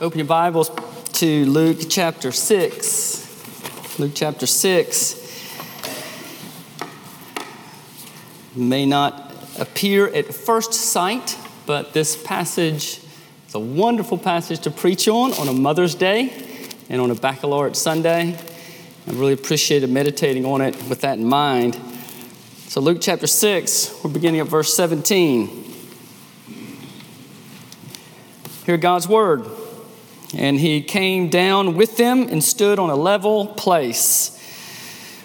Open your Bibles to Luke chapter 6. Luke chapter 6 may not appear at first sight, but this passage is a wonderful passage to preach on on a Mother's Day and on a Baccalaureate Sunday. I really appreciated meditating on it with that in mind. So, Luke chapter 6, we're beginning at verse 17. Hear God's word. And he came down with them and stood on a level place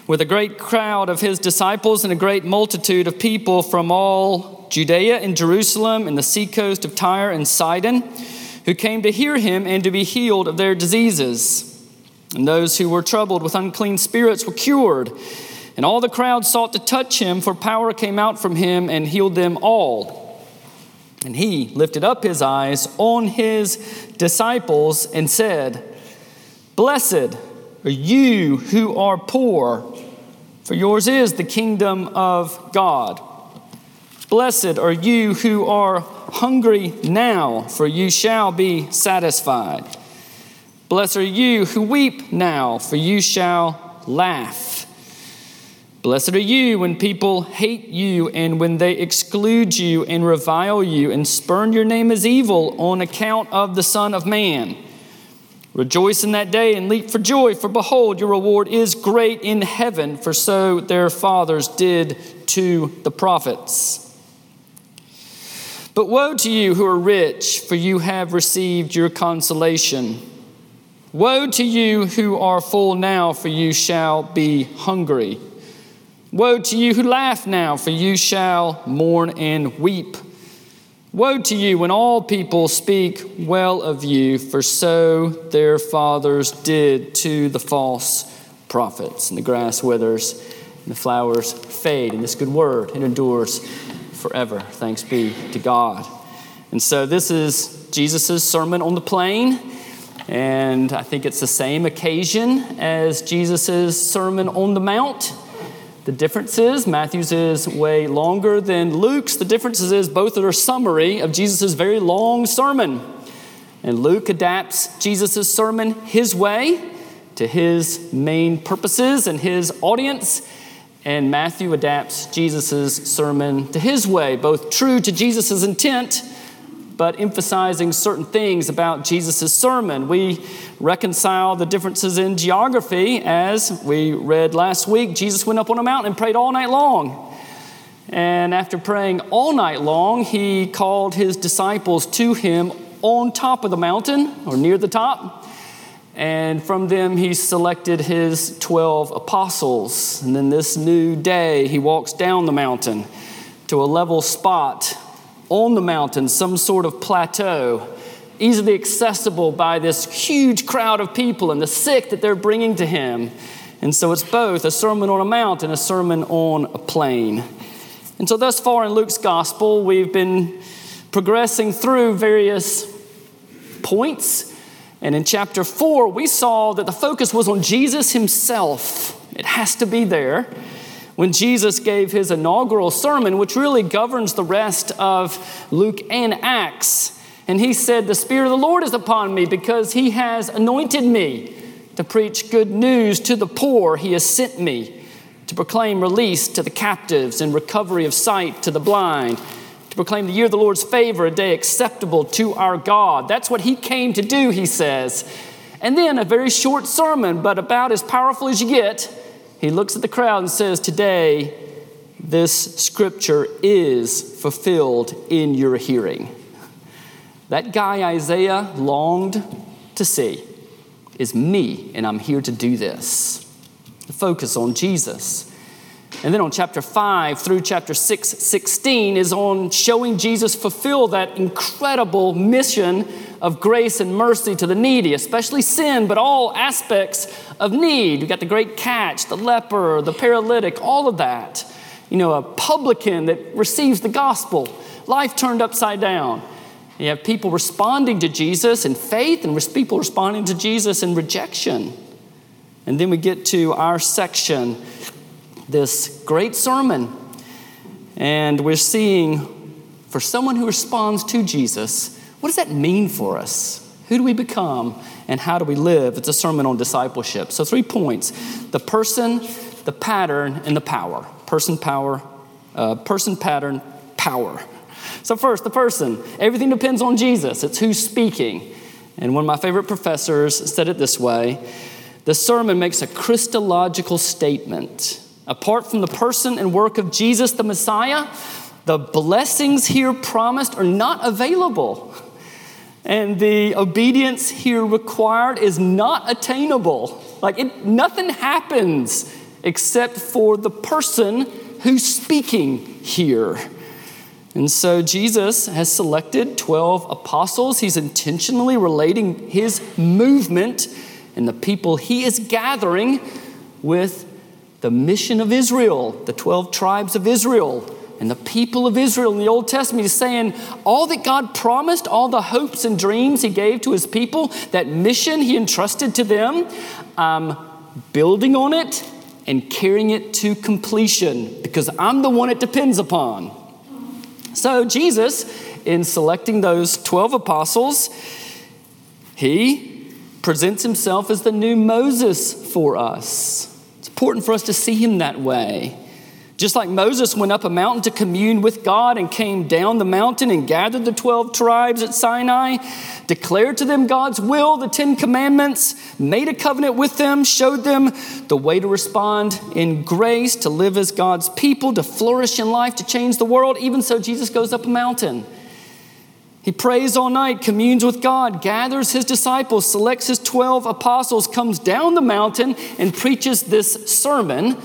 with a great crowd of his disciples and a great multitude of people from all Judea and Jerusalem and the seacoast of Tyre and Sidon, who came to hear him and to be healed of their diseases. And those who were troubled with unclean spirits were cured. And all the crowd sought to touch him, for power came out from him and healed them all. And he lifted up his eyes on his disciples and said, Blessed are you who are poor, for yours is the kingdom of God. Blessed are you who are hungry now, for you shall be satisfied. Blessed are you who weep now, for you shall laugh. Blessed are you when people hate you and when they exclude you and revile you and spurn your name as evil on account of the Son of Man. Rejoice in that day and leap for joy, for behold, your reward is great in heaven, for so their fathers did to the prophets. But woe to you who are rich, for you have received your consolation. Woe to you who are full now, for you shall be hungry. Woe to you who laugh now, for you shall mourn and weep. Woe to you when all people speak well of you, for so their fathers did to the false prophets. And the grass withers, and the flowers fade, and this good word it endures forever. Thanks be to God. And so this is Jesus' sermon on the plain. And I think it's the same occasion as Jesus' sermon on the mount. The difference is Matthew's is way longer than Luke's. The difference is both are a summary of Jesus' very long sermon. And Luke adapts Jesus' sermon his way to his main purposes and his audience. And Matthew adapts Jesus' sermon to his way, both true to Jesus' intent but emphasizing certain things about Jesus' sermon. We reconcile the differences in geography as we read last week. Jesus went up on a mountain and prayed all night long. And after praying all night long, he called his disciples to him on top of the mountain or near the top. And from them, he selected his 12 apostles. And then this new day, he walks down the mountain to a level spot on the mountain, some sort of plateau, easily accessible by this huge crowd of people and the sick that they're bringing to him. And so it's both a sermon on a mount and a sermon on a plain. And so, thus far in Luke's gospel, we've been progressing through various points. And in chapter four, we saw that the focus was on Jesus himself. It has to be there when Jesus gave his inaugural sermon, which really governs the rest of Luke and Acts. And he said, The Spirit of the Lord is upon me because he has anointed me to preach good news to the poor. He has sent me to proclaim release to the captives and recovery of sight to the blind, to proclaim the year of the Lord's favor, a day acceptable to our God. That's what he came to do, he says. And then a very short sermon, but about as powerful as you get he looks at the crowd and says, Today, this scripture is fulfilled in your hearing. That guy Isaiah longed to see is me, and I'm here to do this. Focus on Jesus. And then on chapter 5 through chapter 6, 16 is on showing Jesus fulfill that incredible mission of grace and mercy to the needy, especially sin, but all aspects of need. You've got the great catch, the leper, the paralytic, all of that. You know, a publican that receives the gospel, life turned upside down. You have people responding to Jesus in faith and people responding to Jesus in rejection. And then we get to our section, this great sermon. And we're seeing for someone who responds to Jesus, what does that mean for us? Who do we become and how do we live? It's a sermon on discipleship. So, three points the person, the pattern, and the power. Person, power, uh, person, pattern, power. So, first, the person. Everything depends on Jesus, it's who's speaking. And one of my favorite professors said it this way the sermon makes a Christological statement. Apart from the person and work of Jesus the Messiah, the blessings here promised are not available. And the obedience here required is not attainable. Like it, nothing happens except for the person who's speaking here. And so Jesus has selected 12 apostles. He's intentionally relating his movement and the people he is gathering with the mission of Israel, the 12 tribes of Israel, and the people of Israel in the Old Testament. He's saying all that God promised, all the hopes and dreams He gave to His people, that mission He entrusted to them, um, building on it and carrying it to completion because I'm the one it depends upon. So, Jesus, in selecting those 12 apostles, He presents Himself as the new Moses for us. Important for us to see Him that way. Just like Moses went up a mountain to commune with God and came down the mountain and gathered the 12 tribes at Sinai, declared to them God's will, the Ten Commandments, made a covenant with them, showed them the way to respond in grace, to live as God's people, to flourish in life, to change the world. Even so, Jesus goes up a mountain. He prays all night, communes with God, gathers his disciples, selects his 12 apostles, comes down the mountain, and preaches this sermon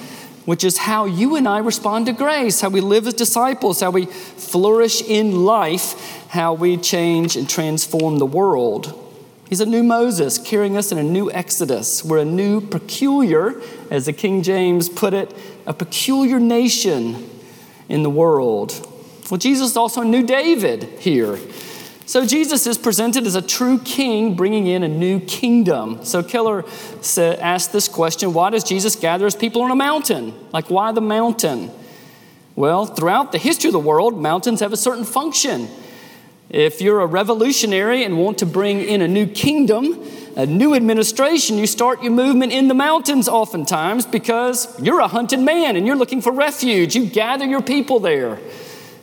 which is how you and I respond to grace, how we live as disciples, how we flourish in life, how we change and transform the world. He's a new Moses carrying us in a new Exodus. We're a new peculiar, as the King James put it, a peculiar nation in the world. Well, Jesus is also a new David here. So Jesus is presented as a true king bringing in a new kingdom. So Keller asked this question why does Jesus gather his people on a mountain? Like, why the mountain? Well, throughout the history of the world, mountains have a certain function. If you're a revolutionary and want to bring in a new kingdom, a new administration, you start your movement in the mountains oftentimes because you're a hunted man and you're looking for refuge. You gather your people there.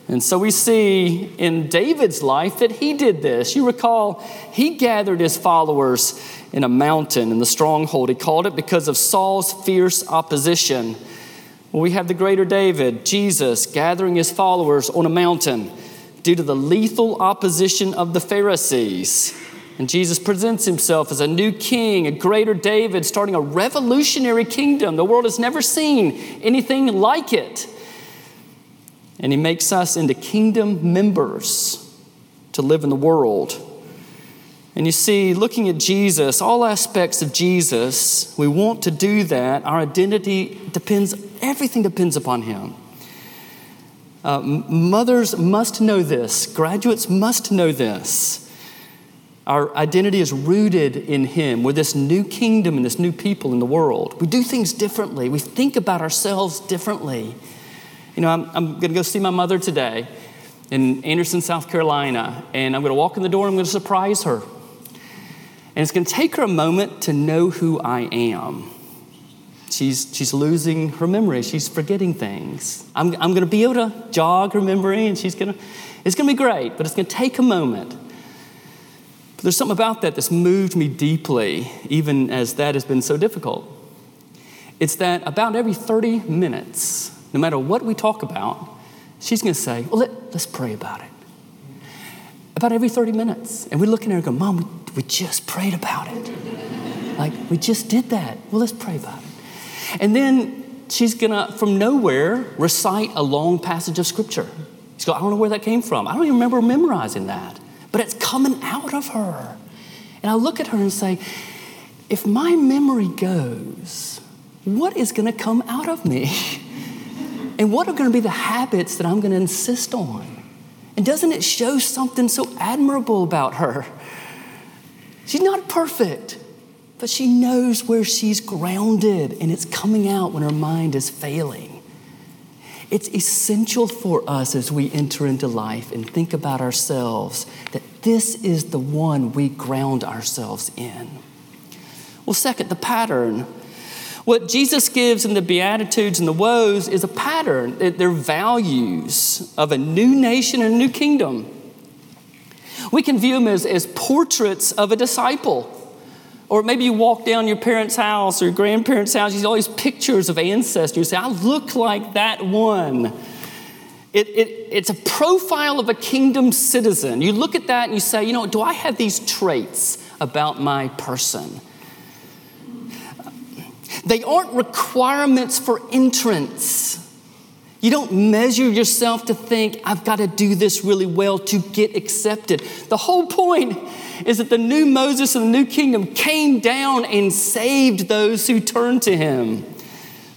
And so we see in David's life that he did this. You recall, he gathered his followers in a mountain in the stronghold. He called it because of Saul's fierce opposition. We have the greater David, Jesus, gathering his followers on a mountain due to the lethal opposition of the Pharisees. And Jesus presents himself as a new king, a greater David, starting a revolutionary kingdom. The world has never seen anything like it and He makes us into kingdom members to live in the world. And you see, looking at Jesus, all aspects of Jesus, we want to do that. Our identity depends, everything depends upon Him. Uh, mothers must know this, graduates must know this. Our identity is rooted in Him. We're this new kingdom and this new people in the world. We do things differently, we think about ourselves differently. You know, I'm, I'm going to go see my mother today in Anderson, South Carolina, and I'm going to walk in the door and I'm going to surprise her. And it's going to take her a moment to know who I am. She's, she's losing her memory. She's forgetting things. I'm, I'm going to be able to jog her memory, and she's going to, it's going to be great, but it's going to take a moment. But there's something about that that's moved me deeply, even as that has been so difficult. It's that about every 30 minutes, no matter what we talk about, she's going to say, Well, let, us pray about it. About every 30 minutes. And we look at her and go, Mom, we, we just prayed about it. like, we just did that. Well, let's pray about it. And then she's going to, from nowhere, recite a long passage of scripture. She's going, I don't know where that came from. I don't even remember memorizing that. But it's coming out of her. And I look at her and say, if my memory goes, what is going to come out of me? And what are going to be the habits that I'm going to insist on? And doesn't it show something so admirable about her? She's not perfect, but she knows where she's grounded, and it's coming out when her mind is failing. It's essential for us as we enter into life and think about ourselves that this is the one we ground ourselves in. Well, second, the pattern. What Jesus gives in the Beatitudes and the woes is a pattern. They're values of a new nation and a new kingdom. We can view them as, as portraits of a disciple. Or maybe you walk down your parents' house or your grandparents' house, you see all these pictures of ancestors. You say, I look like that one. It, it, it's a profile of a kingdom citizen. You look at that and you say, you know, do I have these traits about my person? They aren't requirements for entrance. You don't measure yourself to think, I've got to do this really well to get accepted. The whole point is that the new Moses and the new kingdom came down and saved those who turned to him.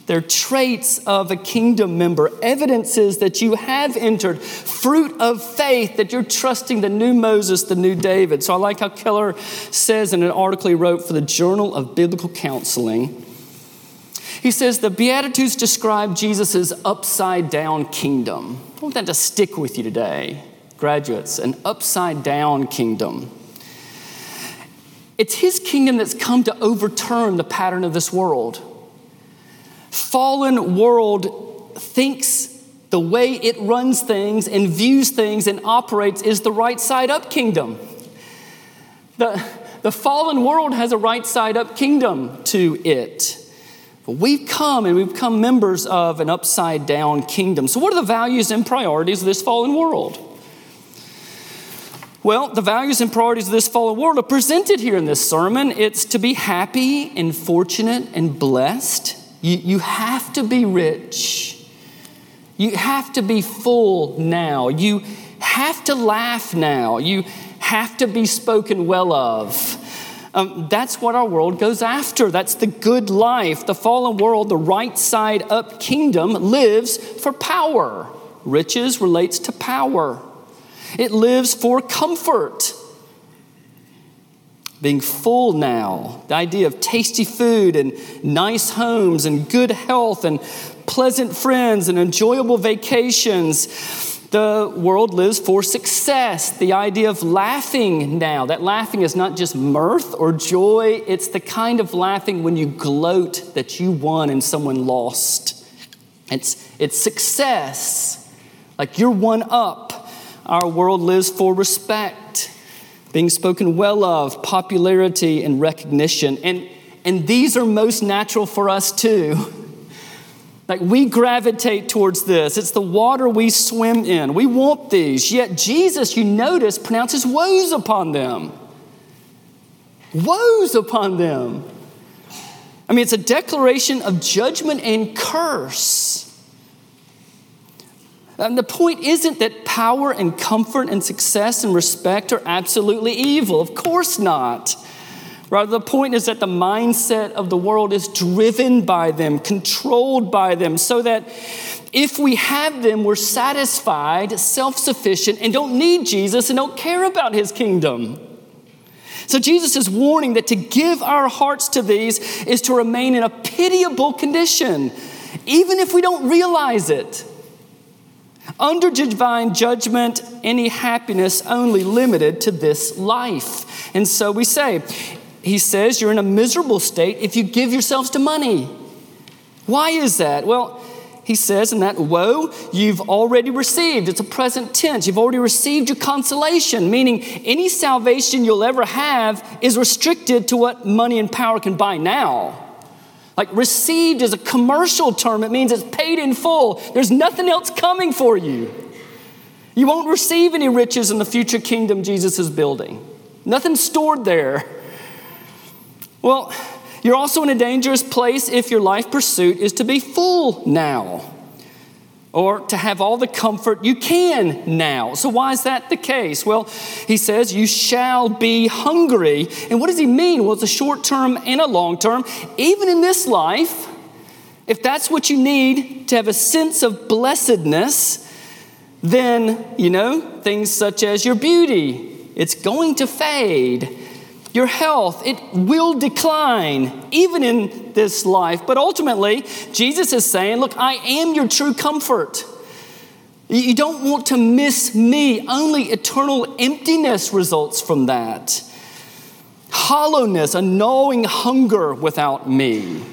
They're traits of a kingdom member, evidences that you have entered, fruit of faith that you're trusting the new Moses, the new David. So I like how Keller says in an article he wrote for the Journal of Biblical Counseling. He says the Beatitudes describe Jesus' upside down kingdom. I want that to stick with you today, graduates, an upside down kingdom. It's his kingdom that's come to overturn the pattern of this world. Fallen world thinks the way it runs things and views things and operates is the right side up kingdom. The, the fallen world has a right side up kingdom to it. We've come and we've become members of an upside down kingdom. So, what are the values and priorities of this fallen world? Well, the values and priorities of this fallen world are presented here in this sermon. It's to be happy and fortunate and blessed. You, you have to be rich. You have to be full now. You have to laugh now. You have to be spoken well of. Um, that's what our world goes after. That's the good life. The fallen world, the right side up kingdom, lives for power. Riches relates to power, it lives for comfort. Being full now, the idea of tasty food and nice homes and good health and pleasant friends and enjoyable vacations the world lives for success, the idea of laughing now. That laughing is not just mirth or joy, it's the kind of laughing when you gloat that you won and someone lost. It's, it's success, like you're one up. Our world lives for respect, being spoken well of, popularity, and recognition. And, and these are most natural for us too. Like we gravitate towards this. It's the water we swim in. We want these. Yet Jesus, you notice, pronounces woes upon them. Woes upon them. I mean, it's a declaration of judgment and curse. And the point isn't that power and comfort and success and respect are absolutely evil. Of course not. Rather, the point is that the mindset of the world is driven by them, controlled by them, so that if we have them, we're satisfied, self sufficient, and don't need Jesus and don't care about his kingdom. So, Jesus is warning that to give our hearts to these is to remain in a pitiable condition, even if we don't realize it. Under divine judgment, any happiness only limited to this life. And so we say, he says you're in a miserable state if you give yourselves to money. Why is that? Well, he says in that woe, you've already received. It's a present tense. You've already received your consolation, meaning any salvation you'll ever have is restricted to what money and power can buy now. Like received is a commercial term, it means it's paid in full. There's nothing else coming for you. You won't receive any riches in the future kingdom Jesus is building. Nothing stored there. Well, you're also in a dangerous place if your life pursuit is to be full now or to have all the comfort you can now. So, why is that the case? Well, he says, You shall be hungry. And what does he mean? Well, it's a short term and a long term. Even in this life, if that's what you need to have a sense of blessedness, then, you know, things such as your beauty, it's going to fade your health, it will decline even in this life. But ultimately, Jesus is saying, Look, I am your true comfort. You don't want to miss me. Only eternal emptiness results from that. Hollowness, a gnawing hunger without me.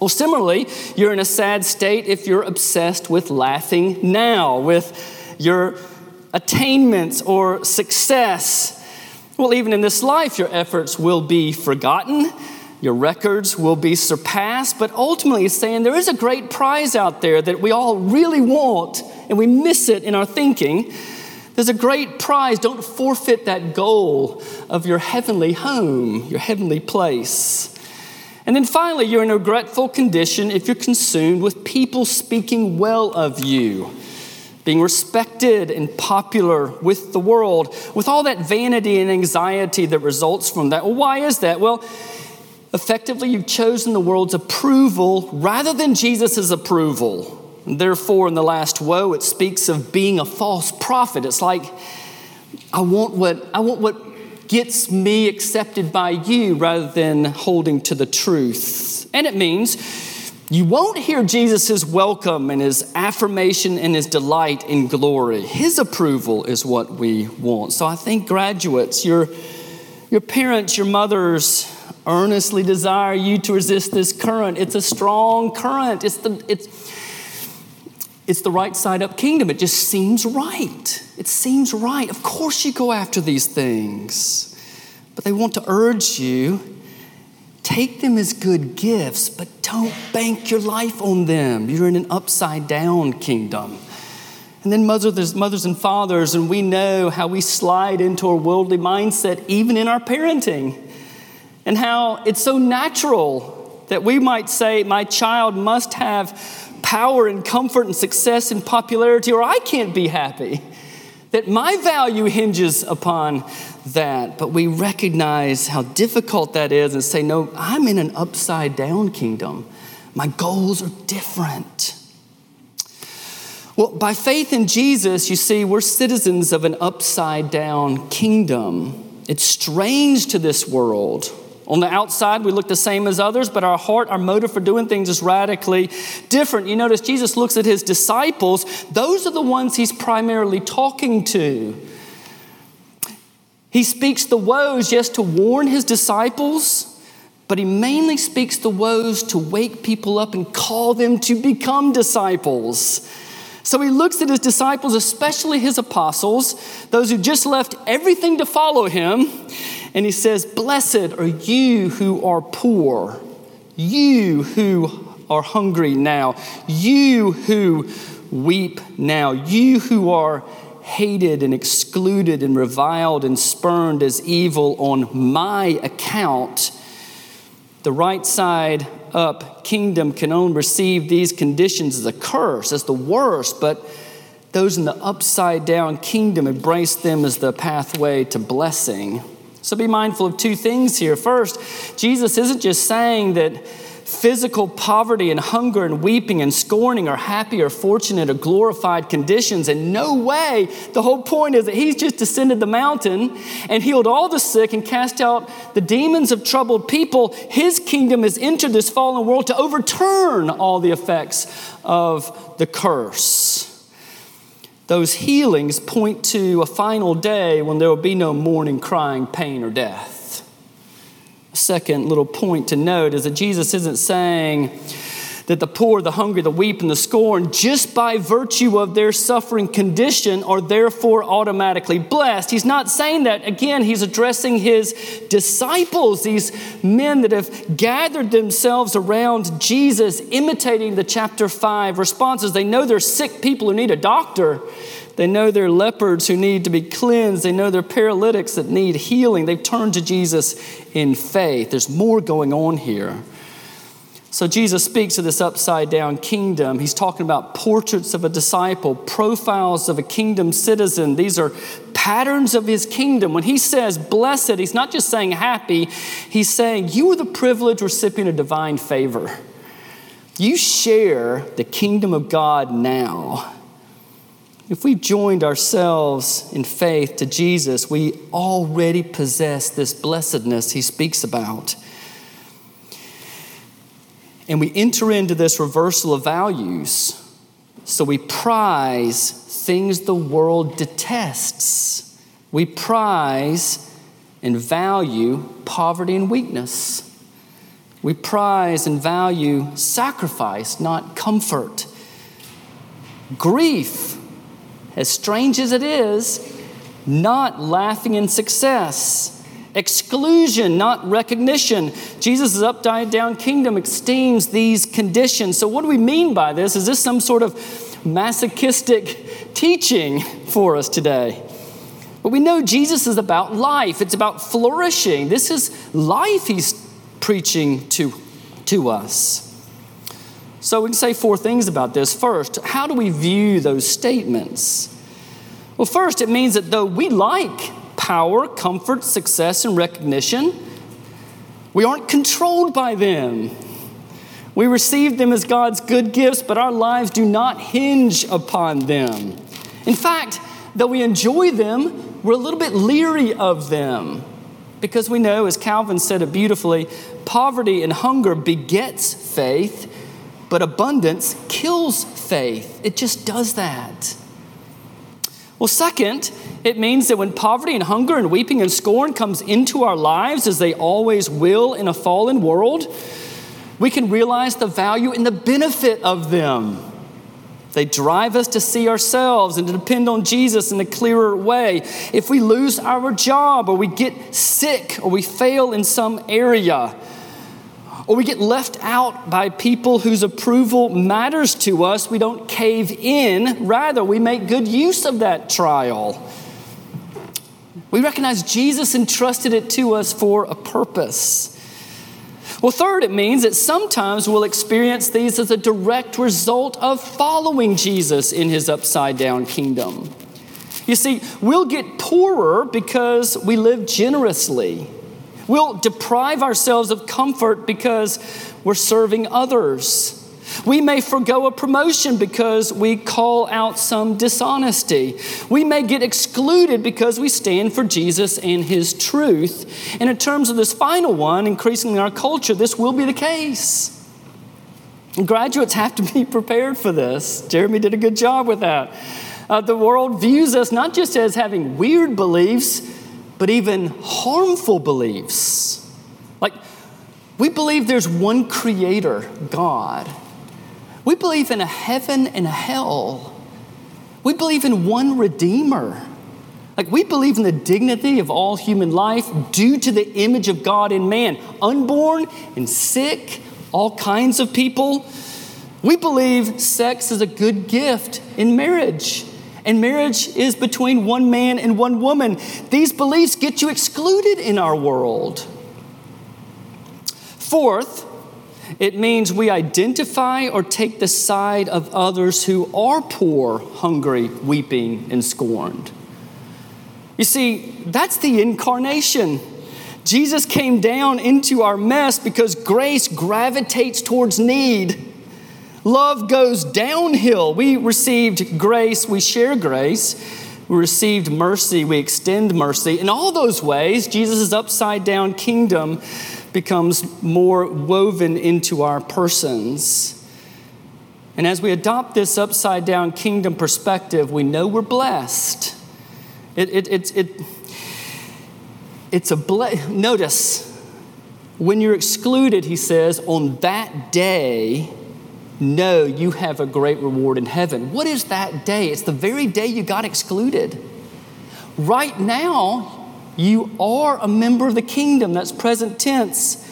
Well, similarly, you're in a sad state if you're obsessed with laughing now, with your attainments or success. Well, even in this life, your efforts will be forgotten, your records will be surpassed, but ultimately, it's saying there is a great prize out there that we all really want, and we miss it in our thinking. There's a great prize. Don't forfeit that goal of your heavenly home, your heavenly place. And then finally, you're in a regretful condition if you're consumed with people speaking well of you, being respected and popular with the world, with all that vanity and anxiety that results from that. Well, why is that? Well, effectively, you've chosen the world's approval rather than Jesus' approval. And therefore, in the last woe, it speaks of being a false prophet. It's like, I want what, I want what gets me accepted by you rather than holding to the truth. And it means you won't hear Jesus' welcome and his affirmation and his delight in glory. His approval is what we want. So I think graduates, your, your parents, your mothers earnestly desire you to resist this current. It's a strong current. It's the, it's, it's the right side up kingdom. It just seems right. It seems right. Of course, you go after these things. But they want to urge you take them as good gifts, but don't bank your life on them. You're in an upside down kingdom. And then mothers, mothers and fathers, and we know how we slide into a worldly mindset even in our parenting, and how it's so natural that we might say, My child must have power and comfort and success and popularity, or I can't be happy. That my value hinges upon that, but we recognize how difficult that is and say, No, I'm in an upside down kingdom. My goals are different. Well, by faith in Jesus, you see, we're citizens of an upside down kingdom. It's strange to this world. On the outside, we look the same as others, but our heart, our motive for doing things is radically different. You notice Jesus looks at his disciples, those are the ones he's primarily talking to. He speaks the woes, yes, to warn his disciples, but he mainly speaks the woes to wake people up and call them to become disciples. So he looks at his disciples, especially his apostles, those who just left everything to follow him, and he says, Blessed are you who are poor, you who are hungry now, you who weep now, you who are hated and excluded and reviled and spurned as evil on my account, the right side up kingdom can only receive these conditions as a curse, as the worst, but those in the upside down kingdom embrace them as the pathway to blessing. So be mindful of two things here. First, Jesus isn't just saying that physical poverty and hunger and weeping and scorning are happy or fortunate or glorified conditions. In no way. The whole point is that he's just descended the mountain and healed all the sick and cast out the demons of troubled people. His kingdom has entered this fallen world to overturn all the effects of the curse. Those healings point to a final day when there will be no mourning, crying, pain, or death second little point to note is that Jesus isn't saying that the poor, the hungry, the weep, and the scorn, just by virtue of their suffering condition, are therefore automatically blessed. He's not saying that. Again, he's addressing his disciples, these men that have gathered themselves around Jesus, imitating the chapter 5 responses. They know they're sick people who need a doctor. They know they're leopards who need to be cleansed. They know they're paralytics that need healing. They've turned to Jesus in faith. There's more going on here. So Jesus speaks of this upside down kingdom. He's talking about portraits of a disciple, profiles of a kingdom citizen. These are patterns of his kingdom. When he says blessed, he's not just saying happy, he's saying you are the privileged recipient of divine favor. You share the kingdom of God now. If we joined ourselves in faith to Jesus, we already possess this blessedness he speaks about. And we enter into this reversal of values. So we prize things the world detests. We prize and value poverty and weakness. We prize and value sacrifice, not comfort. Grief, as strange as it is, not laughing in success. Exclusion, not recognition. Jesus' upside down kingdom esteems these conditions. So, what do we mean by this? Is this some sort of masochistic teaching for us today? But we know Jesus is about life, it's about flourishing. This is life he's preaching to, to us. So, we can say four things about this. First, how do we view those statements? Well, first, it means that though we like power, comfort, success, and recognition. We aren't controlled by them. We receive them as God's good gifts, but our lives do not hinge upon them. In fact, though we enjoy them, we're a little bit leery of them because we know, as Calvin said it beautifully, poverty and hunger begets faith, but abundance kills faith. It just does that. Well, second, it means that when poverty and hunger and weeping and scorn comes into our lives, as they always will in a fallen world, we can realize the value and the benefit of them. They drive us to see ourselves and to depend on Jesus in a clearer way. If we lose our job or we get sick or we fail in some area, or we get left out by people whose approval matters to us, we don't cave in. Rather, we make good use of that trial. We recognize Jesus entrusted it to us for a purpose. Well, third, it means that sometimes we'll experience these as a direct result of following Jesus in his upside down kingdom. You see, we'll get poorer because we live generously. We'll deprive ourselves of comfort because we're serving others. We may forego a promotion because we call out some dishonesty. We may get excluded because we stand for Jesus and His truth. And in terms of this final one, increasingly in our culture, this will be the case. And graduates have to be prepared for this. Jeremy did a good job with that. Uh, the world views us not just as having weird beliefs, but even harmful beliefs. Like, we believe there's one creator, God we believe in a heaven and a hell. We believe in one Redeemer. Like, we believe in the dignity of all human life due to the image of God in man, unborn and sick, all kinds of people. We believe sex is a good gift in marriage, and marriage is between one man and one woman. These beliefs get you excluded in our world. Fourth, it means we identify or take the side of others who are poor, hungry, weeping, and scorned. You see, that's the incarnation. Jesus came down into our mess because grace gravitates towards need. Love goes downhill. We received grace, we share grace. We received mercy, we extend mercy. In all those ways, Jesus' upside down kingdom becomes more woven into our persons. And as we adopt this upside down kingdom perspective, we know we're blessed. It, it, it, it, it's a ble- notice when you're excluded, he says, on that day, know you have a great reward in heaven. What is that day? It's the very day you got excluded. Right now, you are a member of the kingdom. That's present tense.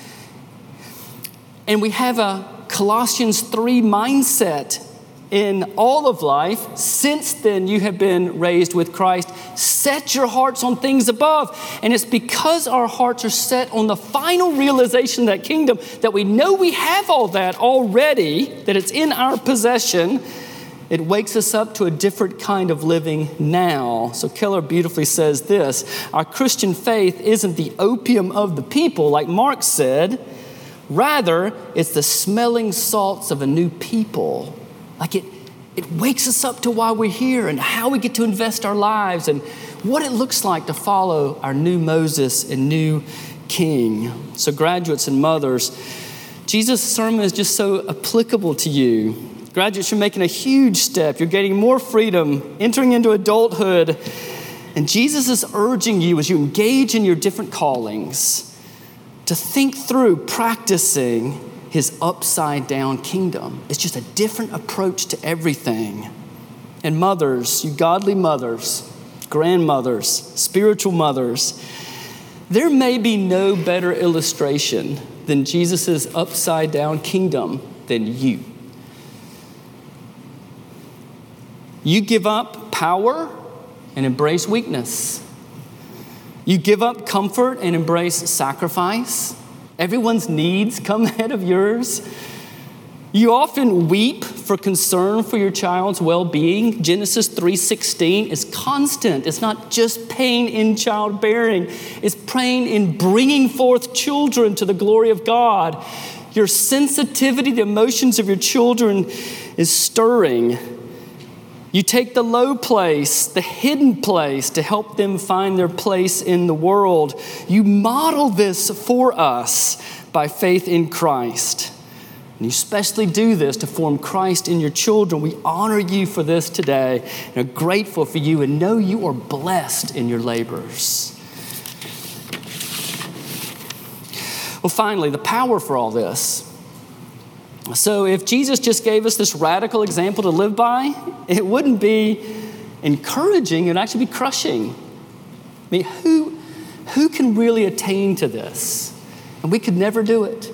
And we have a Colossians 3 mindset in all of life. Since then, you have been raised with Christ. Set your hearts on things above. And it's because our hearts are set on the final realization of that kingdom that we know we have all that already, that it's in our possession it wakes us up to a different kind of living now. So Keller beautifully says this Our Christian faith isn't the opium of the people, like Marx said. Rather, it's the smelling salts of a new people. Like it, it wakes us up to why we're here and how we get to invest our lives and what it looks like to follow our new Moses and new King. So, graduates and mothers, Jesus' sermon is just so applicable to you Graduates, you're making a huge step. You're getting more freedom, entering into adulthood. And Jesus is urging you as you engage in your different callings to think through practicing his upside down kingdom. It's just a different approach to everything. And mothers, you godly mothers, grandmothers, spiritual mothers, there may be no better illustration than Jesus' upside down kingdom than you. You give up power and embrace weakness. You give up comfort and embrace sacrifice. Everyone's needs come ahead of yours. You often weep for concern for your child's well-being. Genesis 3:16 is constant. It's not just pain in childbearing. It's pain in bringing forth children to the glory of God. Your sensitivity to emotions of your children is stirring. You take the low place, the hidden place, to help them find their place in the world. You model this for us by faith in Christ. And you especially do this to form Christ in your children. We honor you for this today and are grateful for you and know you are blessed in your labors. Well, finally, the power for all this. So, if Jesus just gave us this radical example to live by, it wouldn't be encouraging, it would actually be crushing. I mean, who, who can really attain to this? And we could never do it.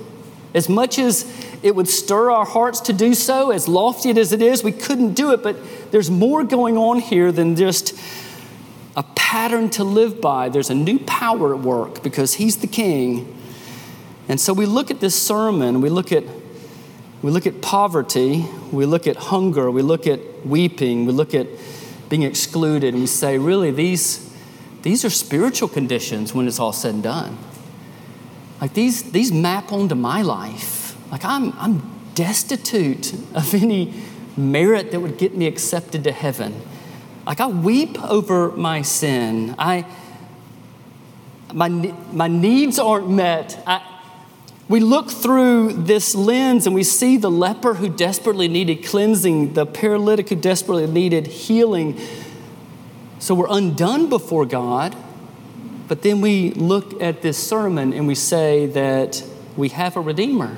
As much as it would stir our hearts to do so, as lofty as it is, we couldn't do it. But there's more going on here than just a pattern to live by. There's a new power at work because He's the King. And so we look at this sermon, we look at we look at poverty, we look at hunger, we look at weeping, we look at being excluded, and we say, really, these, these are spiritual conditions when it's all said and done. Like these, these map onto my life. Like I'm, I'm destitute of any merit that would get me accepted to heaven. Like I weep over my sin. I, my, my needs aren't met. I, we look through this lens and we see the leper who desperately needed cleansing, the paralytic who desperately needed healing. So we're undone before God. But then we look at this sermon and we say that we have a Redeemer.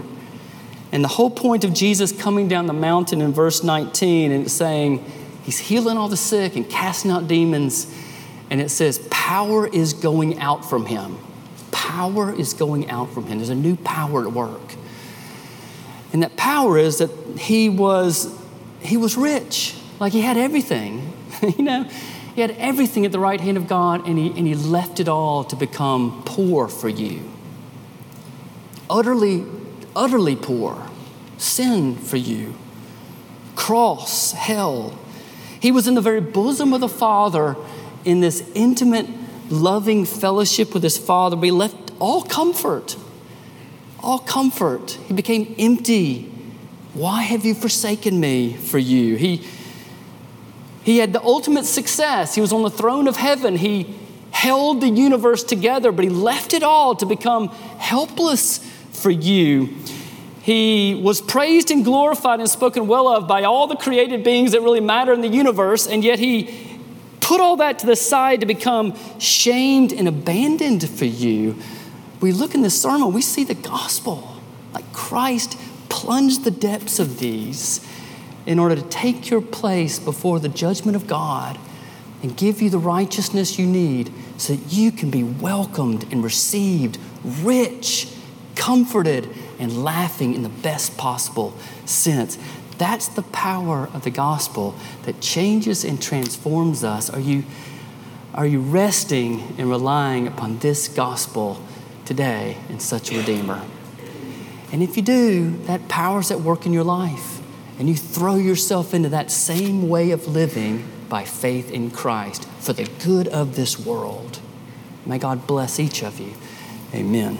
And the whole point of Jesus coming down the mountain in verse 19 and saying, He's healing all the sick and casting out demons. And it says, Power is going out from Him power is going out from him. There's a new power at work. And that power is that he was he was rich. Like he had everything. you know, he had everything at the right hand of God and he and he left it all to become poor for you. Utterly utterly poor. Sin for you. Cross, hell. He was in the very bosom of the Father in this intimate loving fellowship with his Father, but he left all comfort. All comfort. He became empty. Why have you forsaken me for you? He, he had the ultimate success. He was on the throne of heaven. He held the universe together, but he left it all to become helpless for you. He was praised and glorified and spoken well of by all the created beings that really matter in the universe, and yet he put all that to the side to become shamed and abandoned for you. We look in this sermon, we see the gospel. Like Christ plunged the depths of these in order to take your place before the judgment of God and give you the righteousness you need so that you can be welcomed and received, rich, comforted, and laughing in the best possible sense. That's the power of the gospel that changes and transforms us. Are you, are you resting and relying upon this gospel today in such a Redeemer? And if you do, that power's at work in your life. And you throw yourself into that same way of living by faith in Christ for the good of this world. May God bless each of you. Amen.